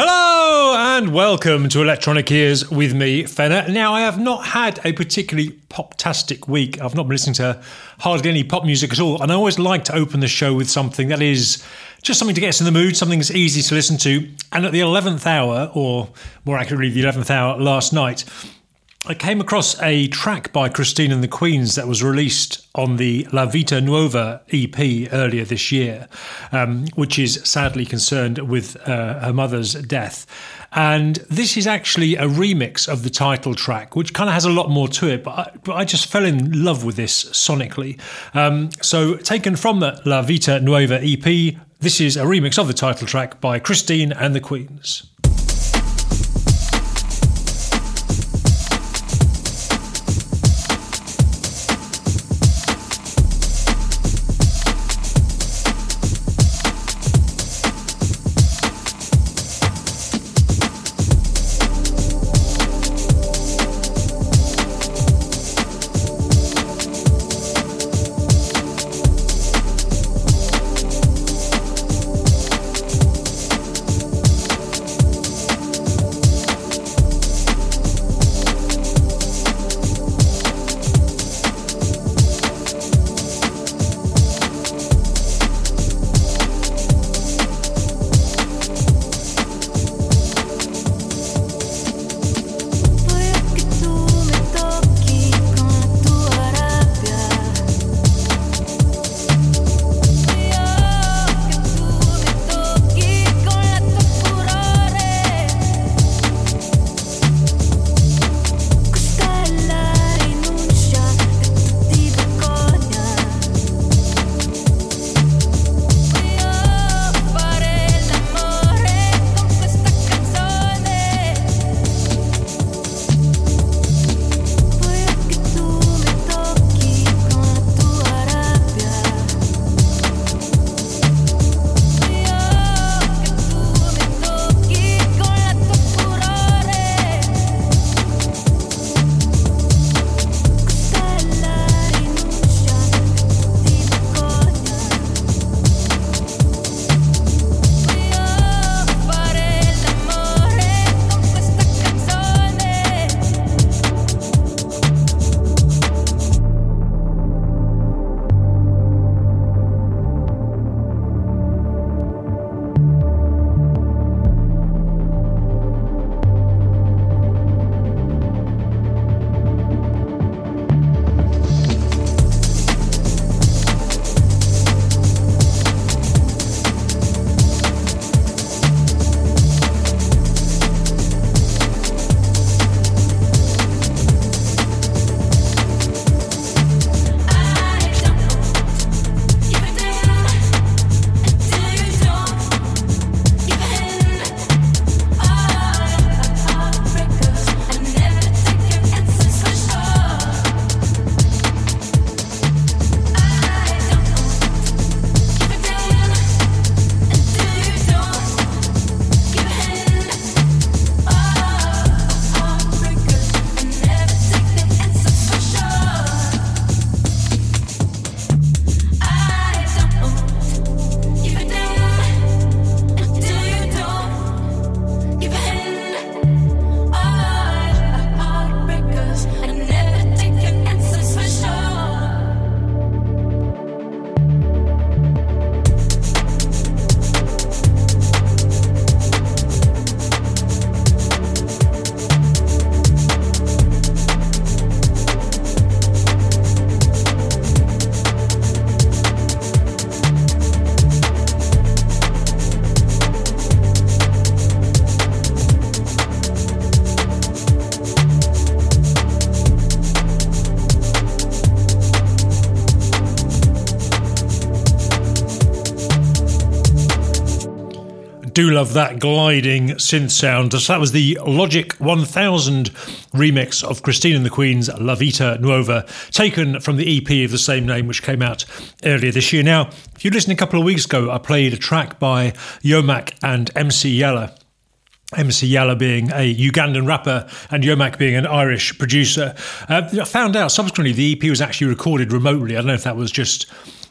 Hello and welcome to Electronic Ears with me, Fenner. Now, I have not had a particularly pop-tastic week. I've not been listening to hardly any pop music at all, and I always like to open the show with something that is just something to get us in the mood, something that's easy to listen to. And at the 11th hour, or more accurately, the 11th hour last night, I came across a track by Christine and the Queens that was released on the La Vita Nuova EP earlier this year, um, which is sadly concerned with uh, her mother's death. And this is actually a remix of the title track, which kind of has a lot more to it, but I, but I just fell in love with this sonically. Um, so, taken from the La Vita Nuova EP, this is a remix of the title track by Christine and the Queens. Love that gliding synth sound. So that was the Logic 1000 remix of Christine and the Queen's La Vita Nuova, taken from the EP of the same name, which came out earlier this year. Now, if you listened a couple of weeks ago, I played a track by Yomak and MC Yalla. MC Yalla being a Ugandan rapper and Yomak being an Irish producer. Uh, I found out subsequently the EP was actually recorded remotely. I don't know if that was just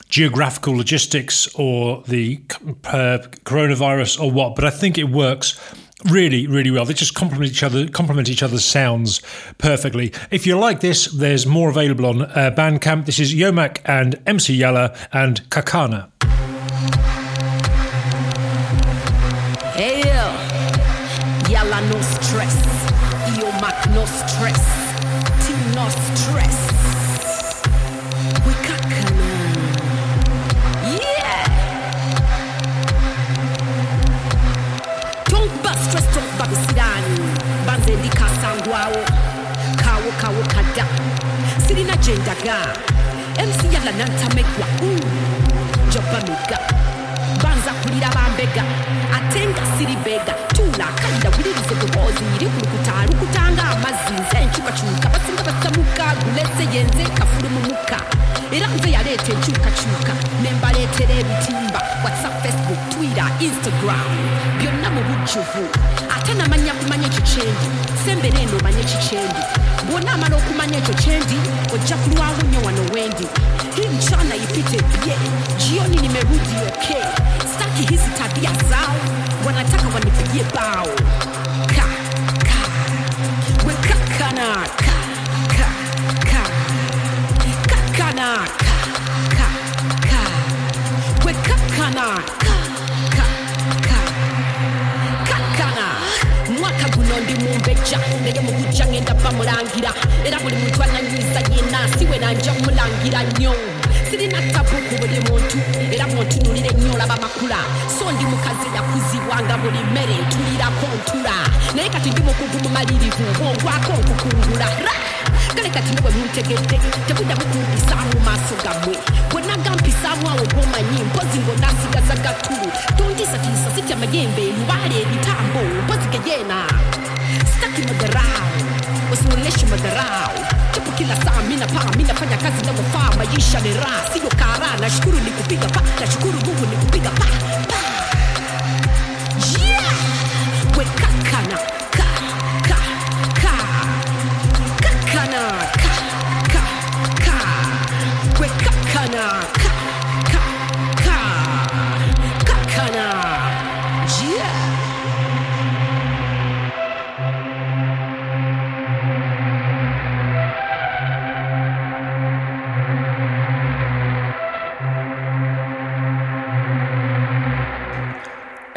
geographical logistics or the coronavirus or what, but I think it works really, really well. They just complement each other, complement each other's sounds perfectly. If you like this, there's more available on uh, Bandcamp. This is Yomak and MC Yalla and Kakana. Ndikasangwawo. Kawo kawo kada. Sirina jendaga. MC Yalla nantamegwa. Joba mega. banza kulira bambega ate nga siri bega tuula kalira wulirize ddoboozi iri kulukuta lukutanga amazzi nze enkyukakyuka basinga basamuka gulese yenze kafulu mu mukka era nze yaleeta enkyukakyuka ne mbaleetera ebitimba whatsapp facebook twitter instagram. Byonna mu bujjuvu ate namanya kumanya ekyo kyendi sembera eno omanye kikyendi bwonna amala okumanya ekyo kyendi ojja kulwawo wano wendi. Hii mchana ipite bie. Jioni nimerudi okay. Staki hizi tabia zao. Wanataka wanipigie bao wekakana ka ka ka kakana mwaka guno ndi mumbeja naye mukujja ngenda bamulangira era buli muntu ananyiza yena siwe nanja mulangira nnyo. Sirina tabu ku buli muntu era bwontunulira ennyo olaba makula. So ndi mukazi yakuzibwa nga buli mmere ntulirako ntula naye kati ndi mukugu mumalirivu bwongwako nkukungula Ra! Kale kati bwe muntegedde tebudda bukumpisa mu maaso gammwe bwonna gampisaamu awo bwomanyi mpozi ng'onaasigaza gatulu tontiisatiisa sitya mayembe lubaale ebitambo mpozi geyeena sitaki madharau usimuonyeshe madharau. Japo kila saa mina paa mi nafanya kazi inavyofaa maisha ni raha. Siyo kara nashukuru ni kupiga pa nashukuru mungu ni kupiga pa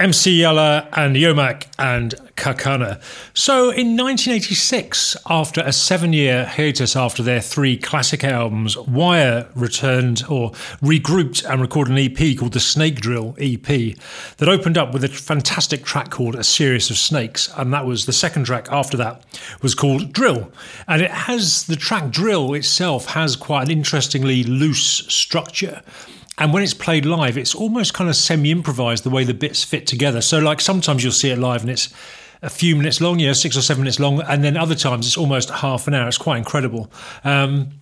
MC Yalla and Yomak and Kakana. So in 1986, after a seven year hiatus after their three classic albums, Wire returned or regrouped and recorded an EP called the Snake Drill EP that opened up with a fantastic track called A Series of Snakes. And that was the second track after that was called Drill. And it has the track Drill itself has quite an interestingly loose structure. And when it's played live, it's almost kind of semi improvised the way the bits fit together. So, like, sometimes you'll see it live and it's a few minutes long, you know, six or seven minutes long. And then other times it's almost half an hour. It's quite incredible. Um,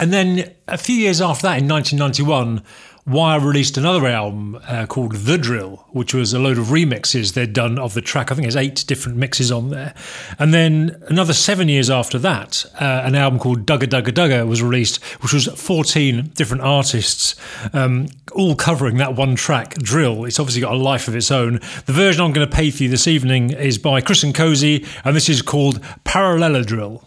and then a few years after that, in 1991, Wire released another album uh, called The Drill, which was a load of remixes they'd done of the track. I think there's eight different mixes on there. And then another seven years after that, uh, an album called Dugga Dugga Dugga was released, which was 14 different artists um, all covering that one track, Drill. It's obviously got a life of its own. The version I'm going to pay for you this evening is by Chris and Cosey, and this is called Parallelodrill. Drill.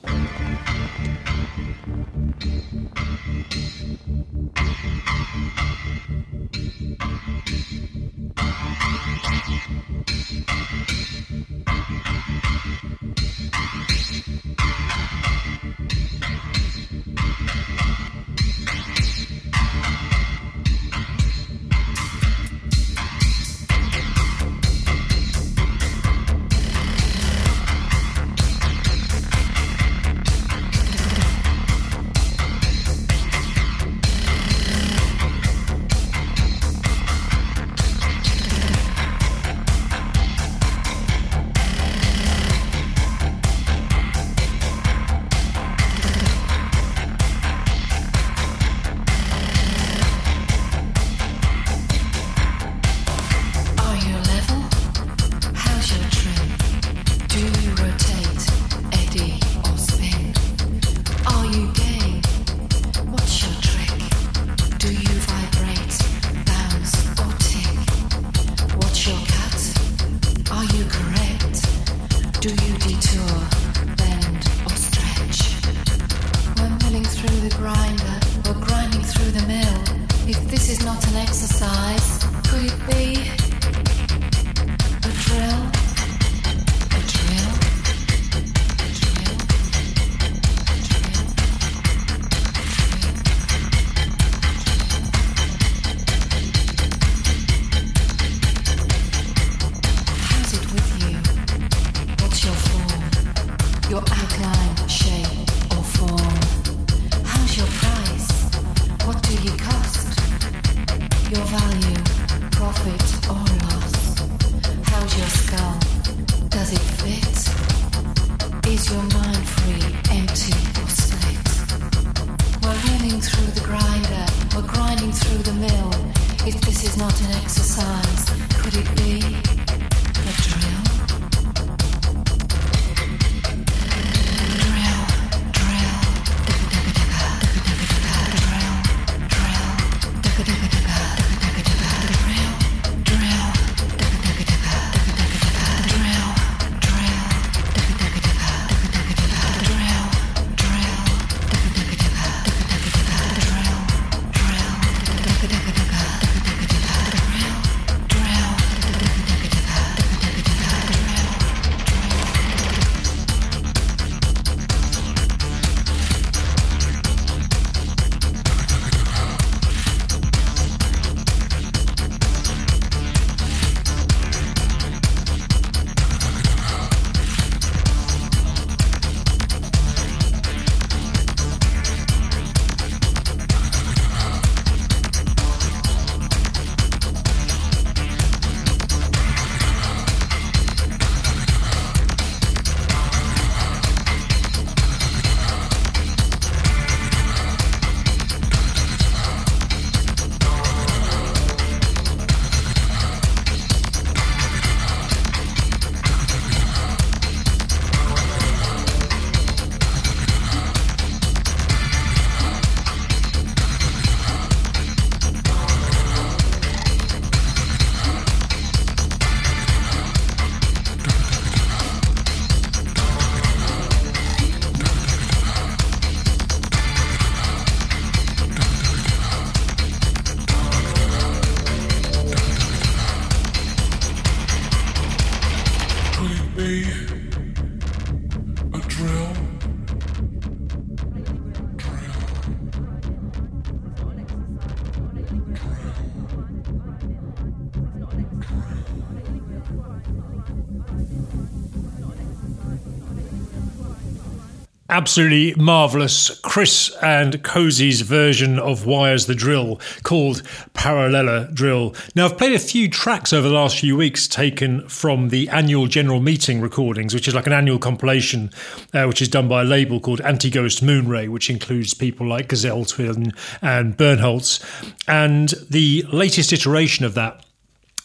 Absolutely marvelous Chris and Cosey's version of Wires the Drill called Parallella Drill. Now, I've played a few tracks over the last few weeks taken from the annual general meeting recordings, which is like an annual compilation, uh, which is done by a label called Anti Ghost Moonray, which includes people like Gazelle Twin and Bernholz. And the latest iteration of that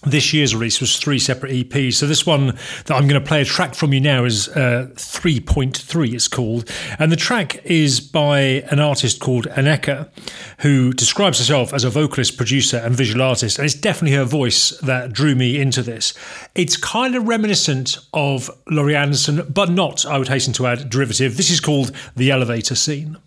this year's release was three separate EPs. So this one that I'm going to play a track from you now is uh, 3.3. It's called, and the track is by an artist called Aneka, who describes herself as a vocalist, producer, and visual artist. And it's definitely her voice that drew me into this. It's kind of reminiscent of Laurie Anderson, but not, I would hasten to add, derivative. This is called the Elevator Scene.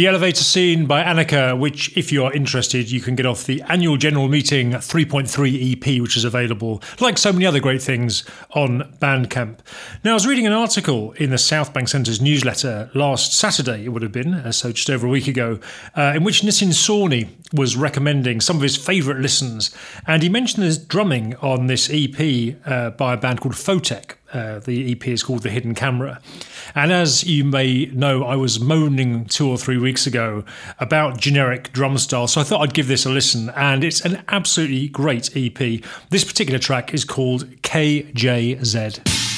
The Elevator Scene by Annika, which, if you are interested, you can get off the annual general meeting 3.3 EP, which is available, like so many other great things, on Bandcamp. Now, I was reading an article in the South Bank Centre's newsletter last Saturday, it would have been, uh, so just over a week ago, uh, in which Nitin Sawhney was recommending some of his favourite listens. And he mentioned his drumming on this EP uh, by a band called Photek. Uh, the EP is called The Hidden Camera. And as you may know, I was moaning two or three weeks ago about generic drum style, so I thought I'd give this a listen, and it's an absolutely great EP. This particular track is called KJZ.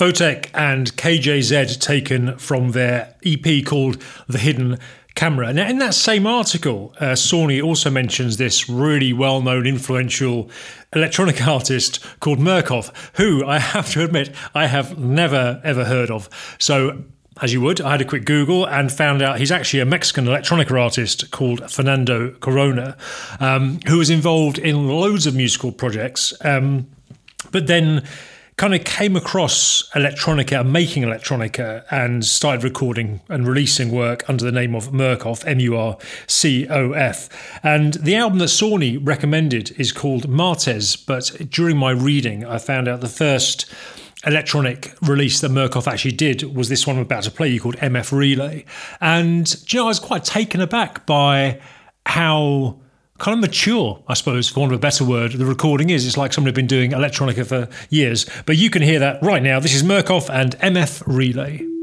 Photek and KJZ taken from their EP called The Hidden Camera. Now, in that same article, uh, also mentions this really well known, influential electronic artist called Murcof, who I have to admit I have never ever heard of. So, as you would, I had a quick Google and found out he's actually a Mexican electronic artist called Fernando Corona, um, who was involved in loads of musical projects. Um, but then kind of came across electronica, making electronica, and started recording and releasing work under the name of Murcof, M U R C O F. And the album that Sawhney recommended is called Martes, but during my reading, I found out the first electronic release that Murcof actually did was this one I'm about to play you called MF Relay. And you know, I was quite taken aback by how kind of mature, I suppose, for want of a better word, the recording is. It's like somebody had been doing electronica for years. But you can hear that right now. This is Murcof and MF Relay.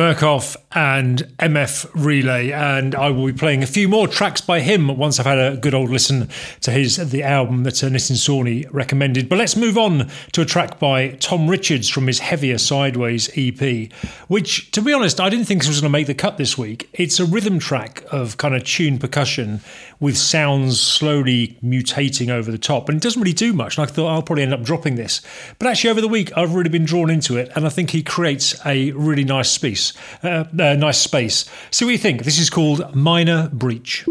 Murcof and MF Relay, and I will be playing a few more tracks by him once I've had a good old listen to his the album that uh, Nitin Sawhney recommended. But let's move on to a track by Tom Richards from his Heavier Sideways EP, which, to be honest, I didn't think was going to make the cut this week. It's a rhythm track of kind of tuned percussion with sounds slowly mutating over the top, and it doesn't really do much. And I thought I'll probably end up dropping this, but actually over the week I've really been drawn into it, and I think he creates a really nice space, uh, uh, nice space. So what you think? This is called Minor Breach.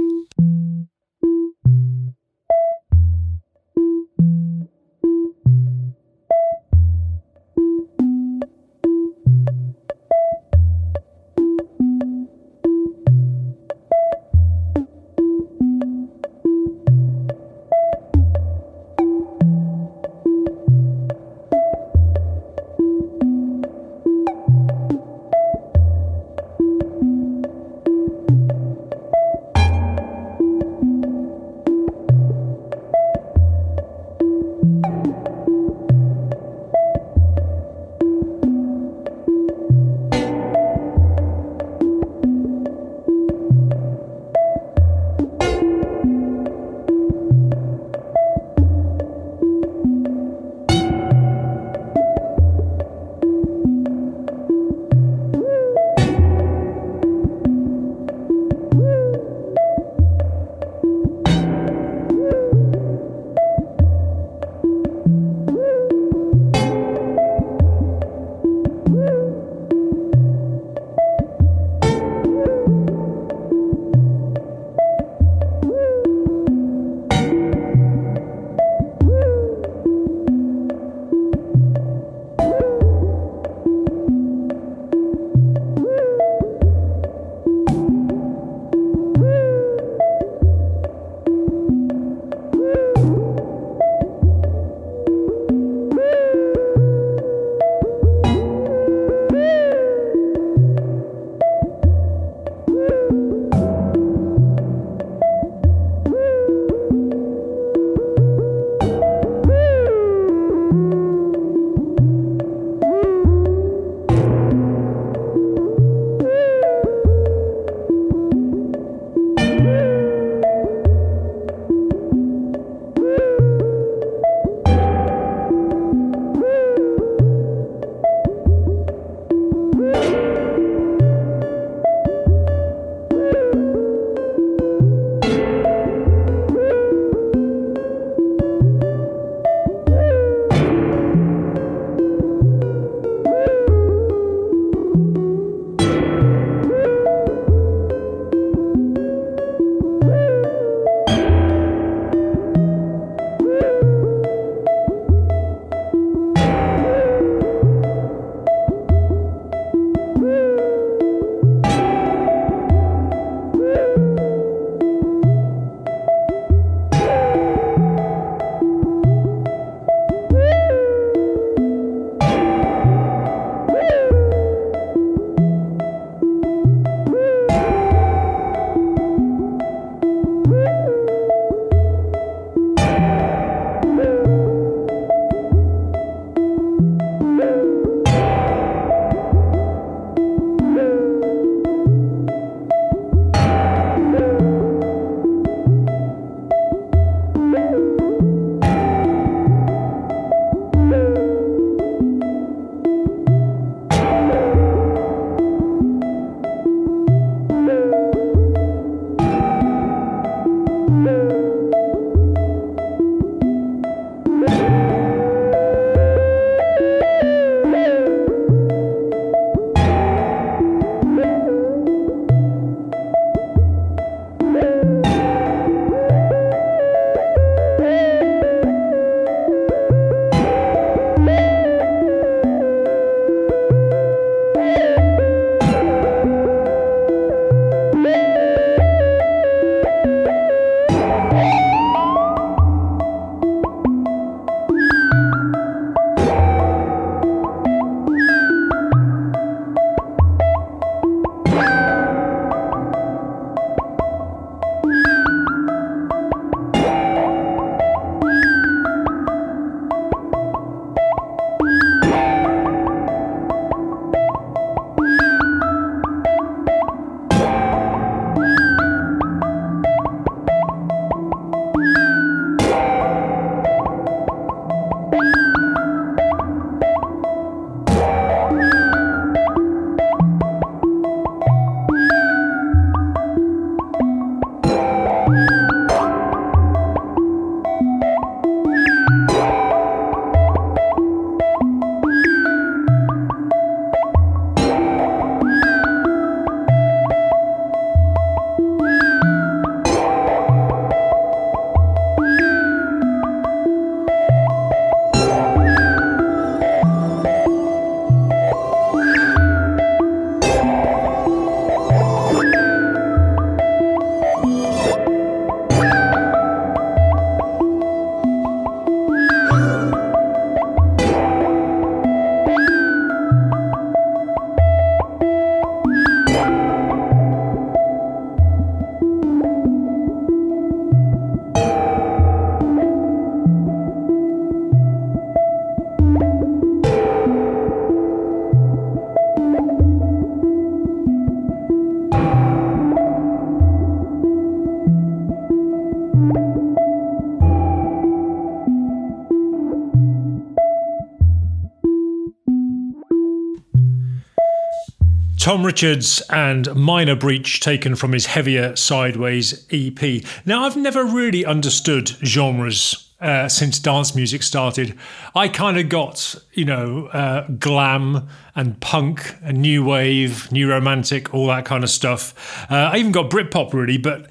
Tom Richards and Minor Breach taken from his heavier Sideways EP. Now, I've never really understood genres uh, since dance music started. I kind of got, you know, uh, glam and punk and new wave, new romantic, all that kind of stuff. Uh, I even got Britpop really, but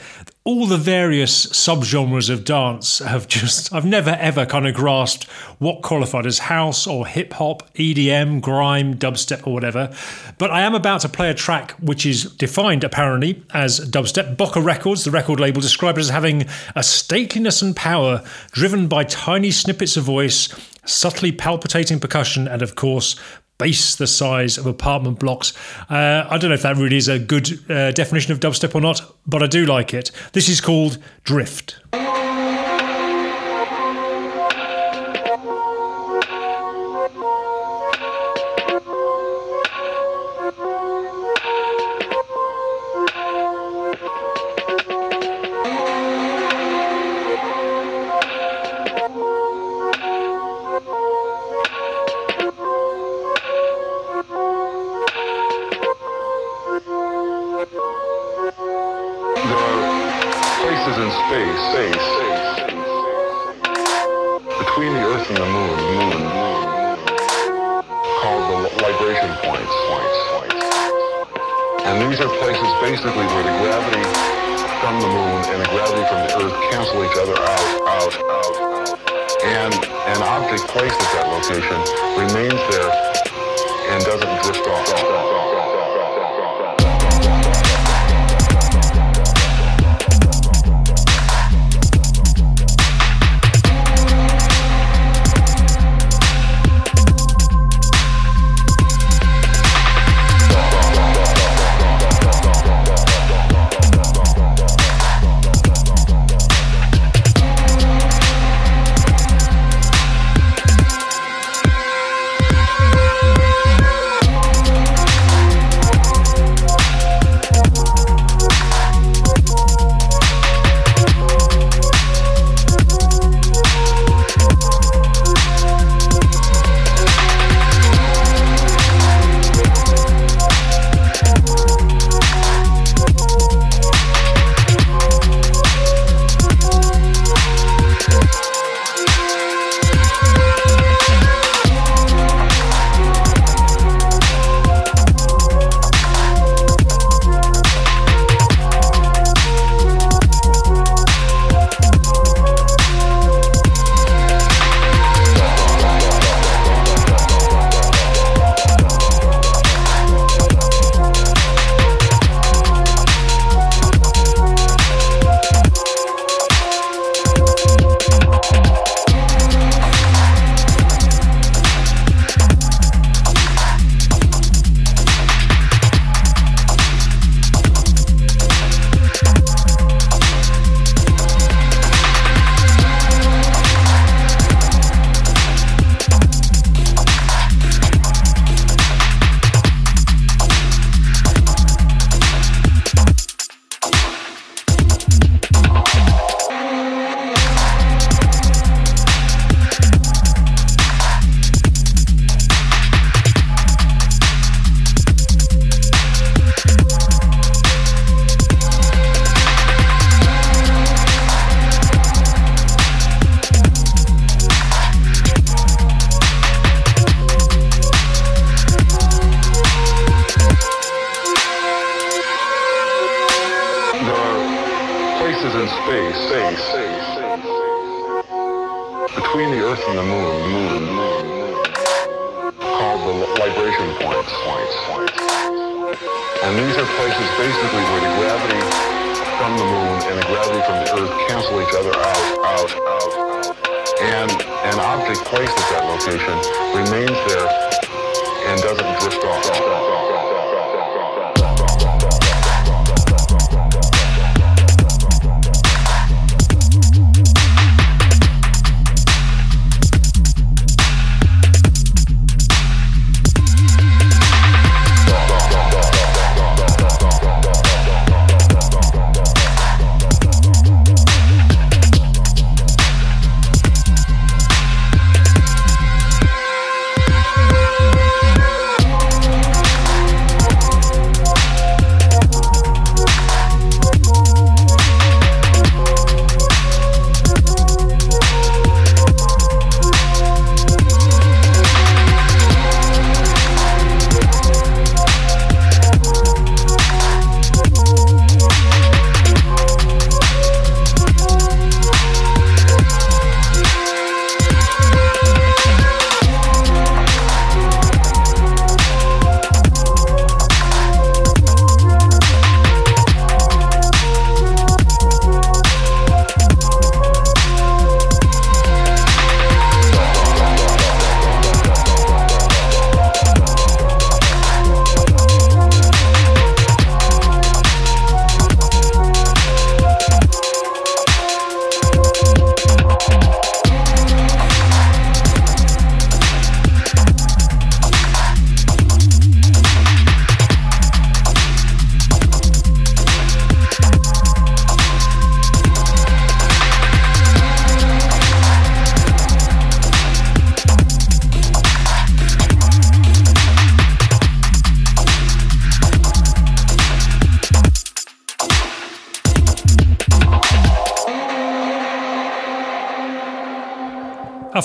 all the various subgenres of dance have just, I've never ever kind of grasped what qualified as house or hip hop, EDM, grime, dubstep, or whatever. But I am about to play a track which is defined apparently as dubstep. Boca Records, the record label, described it as having a stateliness and power driven by tiny snippets of voice, subtly palpitating percussion, and of course, bass the size of apartment blocks. Uh, I don't know if that really is a good uh, definition of dubstep or not, but I do like it. This is called Drift.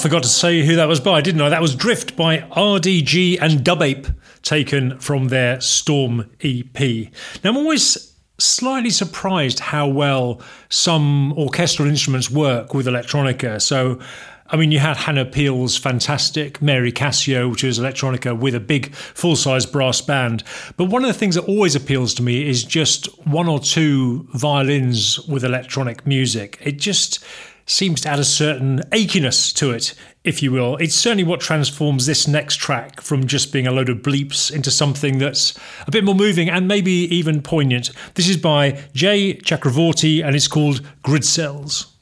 Forgot to say who that was by, didn't I? That was Drift by RDG and Dubape, taken from their Storm EP. Now, I'm always slightly surprised how well some orchestral instruments work with electronica. So, I mean, you had Hannah Peel's fantastic Mary Casio, which is electronica with a big full size brass band. But one of the things that always appeals to me is just one or two violins with electronic music. It just seems to add a certain achiness to it, if you will. It's certainly what transforms this next track from just being a load of bleeps into something that's a bit more moving and maybe even poignant. This is by Jay Chakravorty and it's called Grid Cells.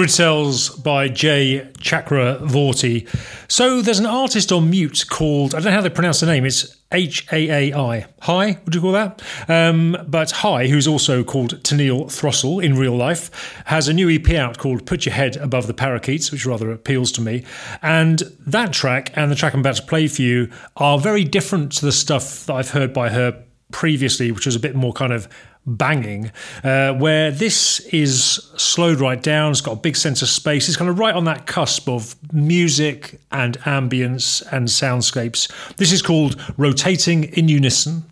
Grid Cells by Jay Chakravorty. So there's an artist on mute called, I don't know how they pronounce the name, it's H A A I. Hi, would you call that? Um, but Hi, who's also called Teneil Throssell in real life, has a new EP out called Put Your Head Above the Parakeets, which rather appeals to me. And that track and the track I'm about to play for you are very different to the stuff that I've heard by her previously, which was a bit more kind of banging, uh, where this is slowed right down. It's got a big sense of space. It's kind of right on that cusp of music and ambience and soundscapes. This is called Rotating in Unison.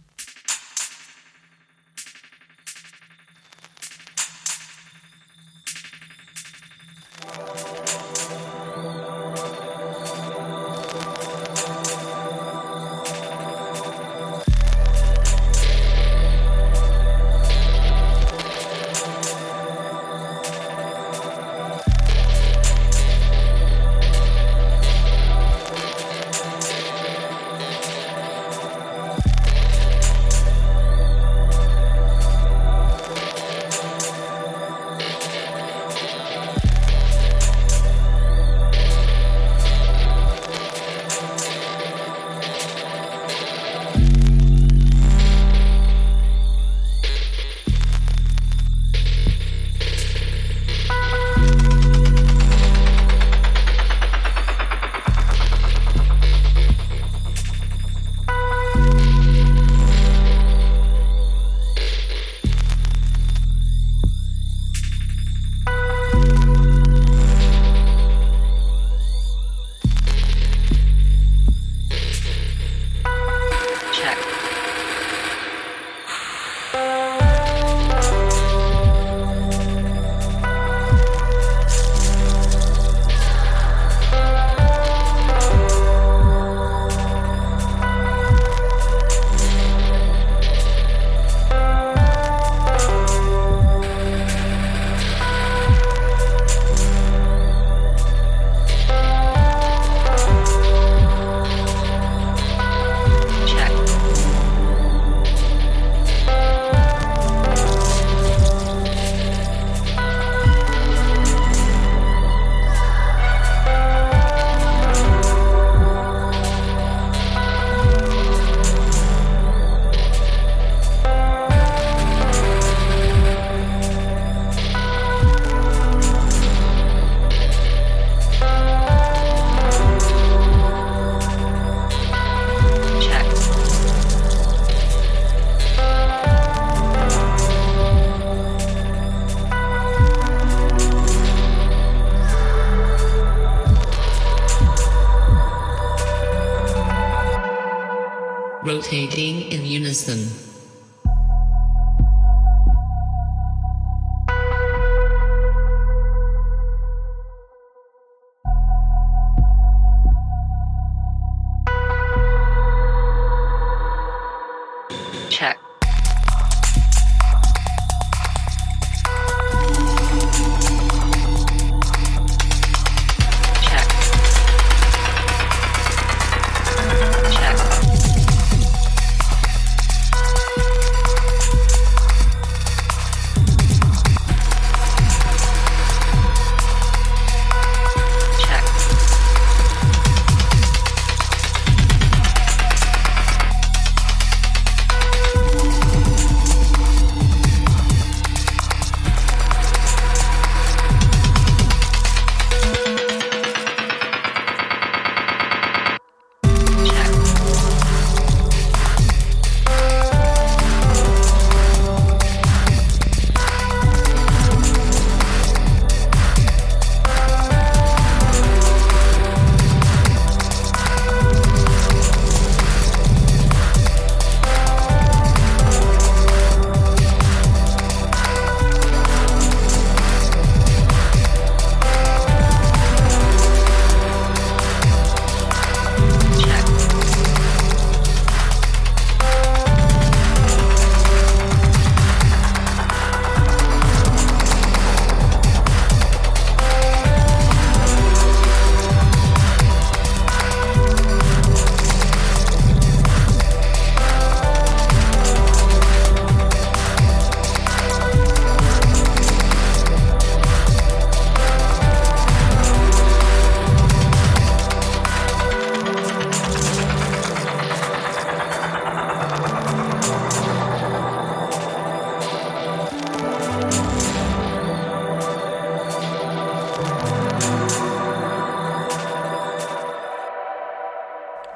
rotating in unison.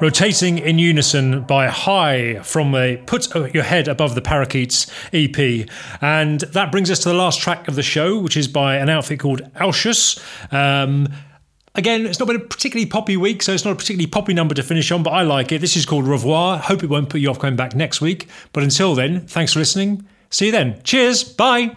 Rotating in unison by High from a Put Your Head Above the Parakeets EP. And that brings us to the last track of the show, which is by an outfit called Alcius. Um, Again, it's not been a particularly poppy week, so it's not a particularly poppy number to finish on, but I like it. This is called Revoir. Hope it won't put you off coming back next week. But until then, thanks for listening. See you then. Cheers. Bye.